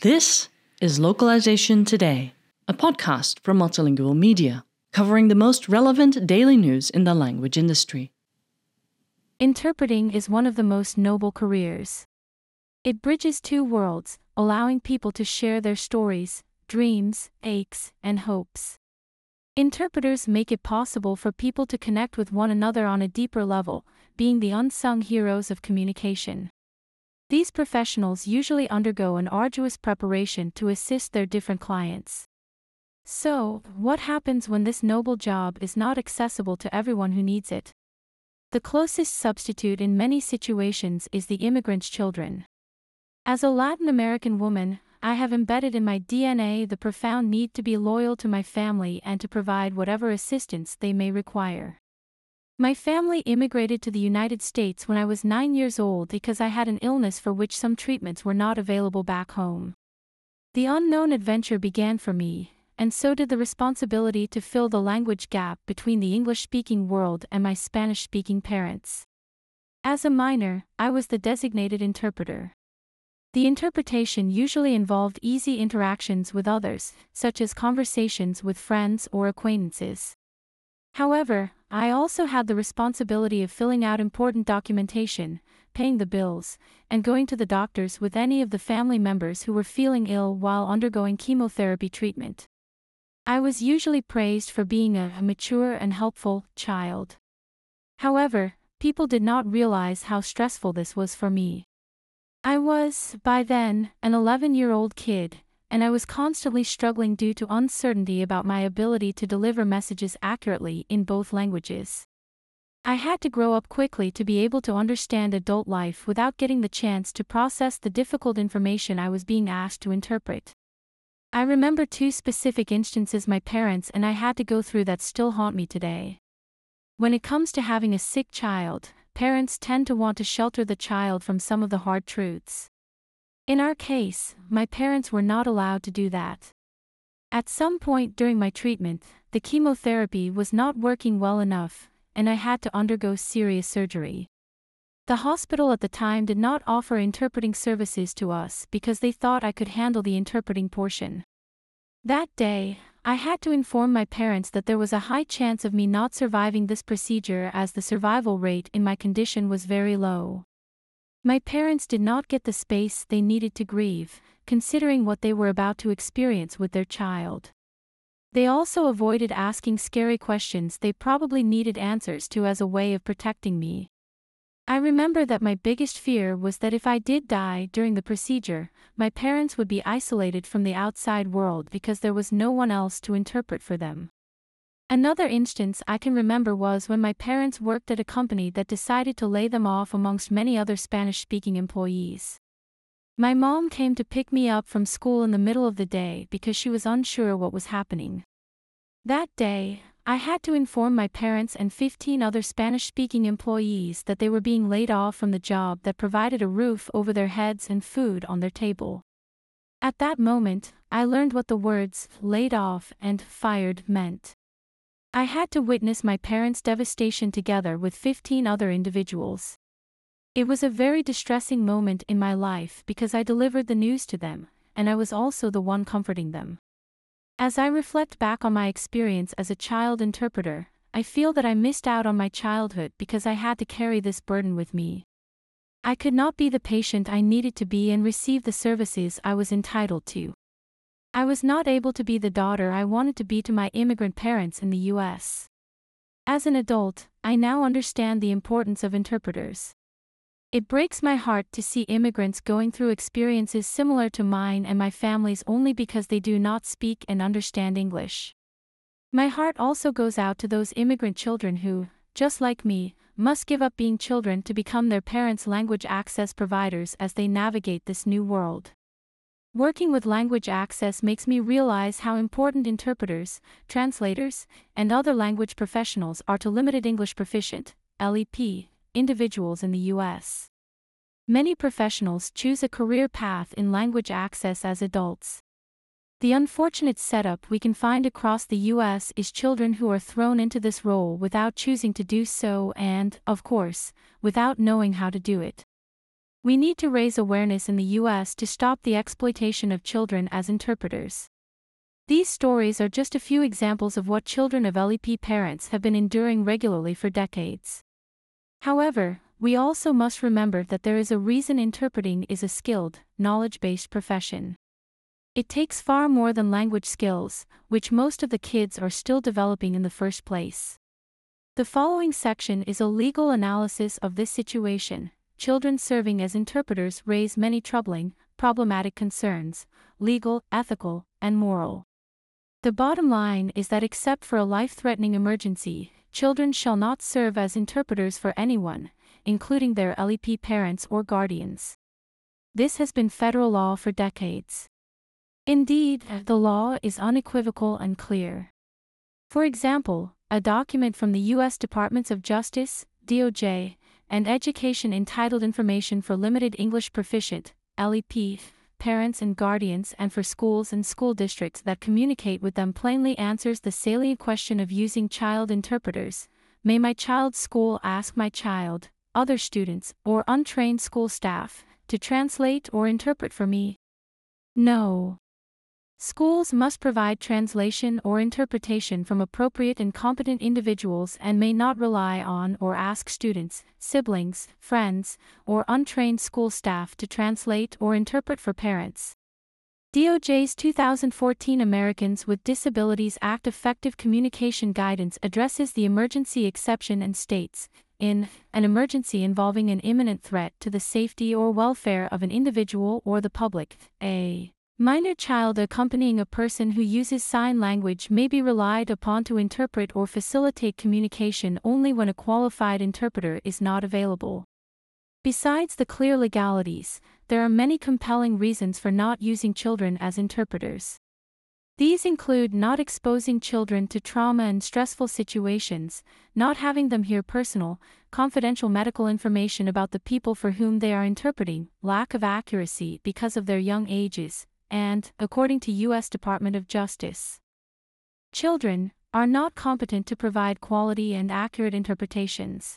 This is Localization Today, a podcast from Multilingual Media, covering the most relevant daily news in the language industry. Interpreting is one of the most noble careers. It bridges two worlds, allowing people to share their stories, dreams, aches, and hopes. Interpreters make it possible for people to connect with one another on a deeper level, being the unsung heroes of communication. These professionals usually undergo an arduous preparation to assist their different clients. So, what happens when this noble job is not accessible to everyone who needs it? The closest substitute in many situations is the immigrant's children. As a Latin American woman, I have embedded in my DNA the profound need to be loyal to my family and to provide whatever assistance they may require. My family immigrated to the United States when I was nine years old because I had an illness for which some treatments were not available back home. The unknown adventure began for me, and so did the responsibility to fill the language gap between the English speaking world and my Spanish speaking parents. As a minor, I was the designated interpreter. The interpretation usually involved easy interactions with others, such as conversations with friends or acquaintances. However, I also had the responsibility of filling out important documentation, paying the bills, and going to the doctors with any of the family members who were feeling ill while undergoing chemotherapy treatment. I was usually praised for being a mature and helpful child. However, people did not realize how stressful this was for me. I was, by then, an 11 year old kid, and I was constantly struggling due to uncertainty about my ability to deliver messages accurately in both languages. I had to grow up quickly to be able to understand adult life without getting the chance to process the difficult information I was being asked to interpret. I remember two specific instances my parents and I had to go through that still haunt me today. When it comes to having a sick child, parents tend to want to shelter the child from some of the hard truths. In our case, my parents were not allowed to do that. At some point during my treatment, the chemotherapy was not working well enough, and I had to undergo serious surgery. The hospital at the time did not offer interpreting services to us because they thought I could handle the interpreting portion. That day, I had to inform my parents that there was a high chance of me not surviving this procedure as the survival rate in my condition was very low. My parents did not get the space they needed to grieve, considering what they were about to experience with their child. They also avoided asking scary questions they probably needed answers to as a way of protecting me. I remember that my biggest fear was that if I did die during the procedure, my parents would be isolated from the outside world because there was no one else to interpret for them. Another instance I can remember was when my parents worked at a company that decided to lay them off amongst many other Spanish speaking employees. My mom came to pick me up from school in the middle of the day because she was unsure what was happening. That day, I had to inform my parents and 15 other Spanish speaking employees that they were being laid off from the job that provided a roof over their heads and food on their table. At that moment, I learned what the words laid off and fired meant. I had to witness my parents' devastation together with 15 other individuals. It was a very distressing moment in my life because I delivered the news to them, and I was also the one comforting them. As I reflect back on my experience as a child interpreter, I feel that I missed out on my childhood because I had to carry this burden with me. I could not be the patient I needed to be and receive the services I was entitled to. I was not able to be the daughter I wanted to be to my immigrant parents in the US. As an adult, I now understand the importance of interpreters. It breaks my heart to see immigrants going through experiences similar to mine and my family's only because they do not speak and understand English. My heart also goes out to those immigrant children who, just like me, must give up being children to become their parents' language access providers as they navigate this new world. Working with language access makes me realize how important interpreters, translators, and other language professionals are to limited English proficient LEP individuals in the US. Many professionals choose a career path in language access as adults. The unfortunate setup we can find across the US is children who are thrown into this role without choosing to do so and, of course, without knowing how to do it. We need to raise awareness in the US to stop the exploitation of children as interpreters. These stories are just a few examples of what children of LEP parents have been enduring regularly for decades. However, we also must remember that there is a reason interpreting is a skilled, knowledge based profession. It takes far more than language skills, which most of the kids are still developing in the first place. The following section is a legal analysis of this situation. Children serving as interpreters raise many troubling, problematic concerns legal, ethical, and moral. The bottom line is that except for a life threatening emergency, children shall not serve as interpreters for anyone, including their LEP parents or guardians. This has been federal law for decades. Indeed, the law is unequivocal and clear. For example, a document from the U.S. Departments of Justice, DOJ, and Education entitled Information for Limited English Proficient, LEP, parents and guardians and for schools and school districts that communicate with them plainly answers the salient question of using child interpreters. May my child's school ask my child, other students, or untrained school staff to translate or interpret for me? No. Schools must provide translation or interpretation from appropriate and competent individuals and may not rely on or ask students, siblings, friends, or untrained school staff to translate or interpret for parents. DOJ's 2014 Americans with Disabilities Act Effective Communication Guidance addresses the emergency exception and states, in an emergency involving an imminent threat to the safety or welfare of an individual or the public, a Minor child accompanying a person who uses sign language may be relied upon to interpret or facilitate communication only when a qualified interpreter is not available. Besides the clear legalities, there are many compelling reasons for not using children as interpreters. These include not exposing children to trauma and stressful situations, not having them hear personal, confidential medical information about the people for whom they are interpreting, lack of accuracy because of their young ages, and, according to U.S. Department of Justice, children are not competent to provide quality and accurate interpretations.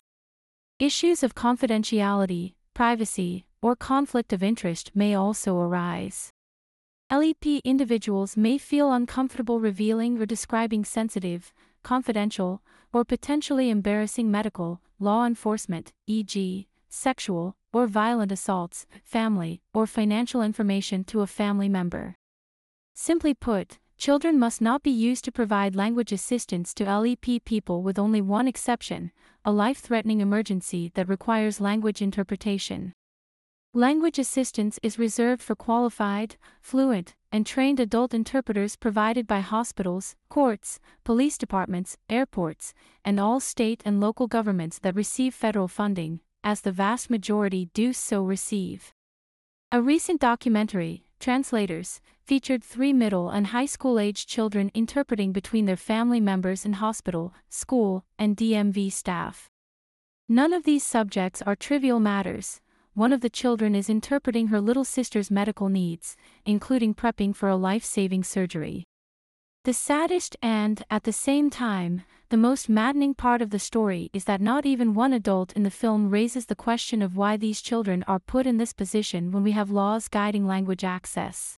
Issues of confidentiality, privacy, or conflict of interest may also arise. LEP individuals may feel uncomfortable revealing or describing sensitive, confidential, or potentially embarrassing medical, law enforcement, e.g., sexual, or violent assaults, family, or financial information to a family member. Simply put, children must not be used to provide language assistance to LEP people with only one exception a life threatening emergency that requires language interpretation. Language assistance is reserved for qualified, fluent, and trained adult interpreters provided by hospitals, courts, police departments, airports, and all state and local governments that receive federal funding, as the vast majority do so receive. A recent documentary, Translators, featured three middle and high school aged children interpreting between their family members in hospital, school, and DMV staff. None of these subjects are trivial matters. One of the children is interpreting her little sister's medical needs, including prepping for a life saving surgery. The saddest and, at the same time, the most maddening part of the story is that not even one adult in the film raises the question of why these children are put in this position when we have laws guiding language access.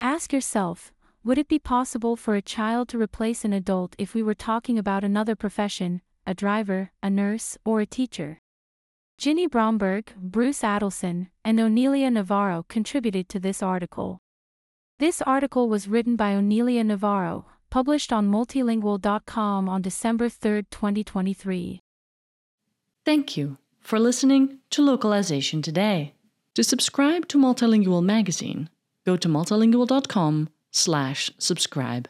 Ask yourself would it be possible for a child to replace an adult if we were talking about another profession, a driver, a nurse, or a teacher? Ginny Bromberg, Bruce Adelson, and Onelia Navarro contributed to this article. This article was written by Onelia Navarro, published on multilingual.com on December 3, 2023. Thank you for listening to Localization Today. To subscribe to Multilingual magazine, go to multilingual.com/subscribe.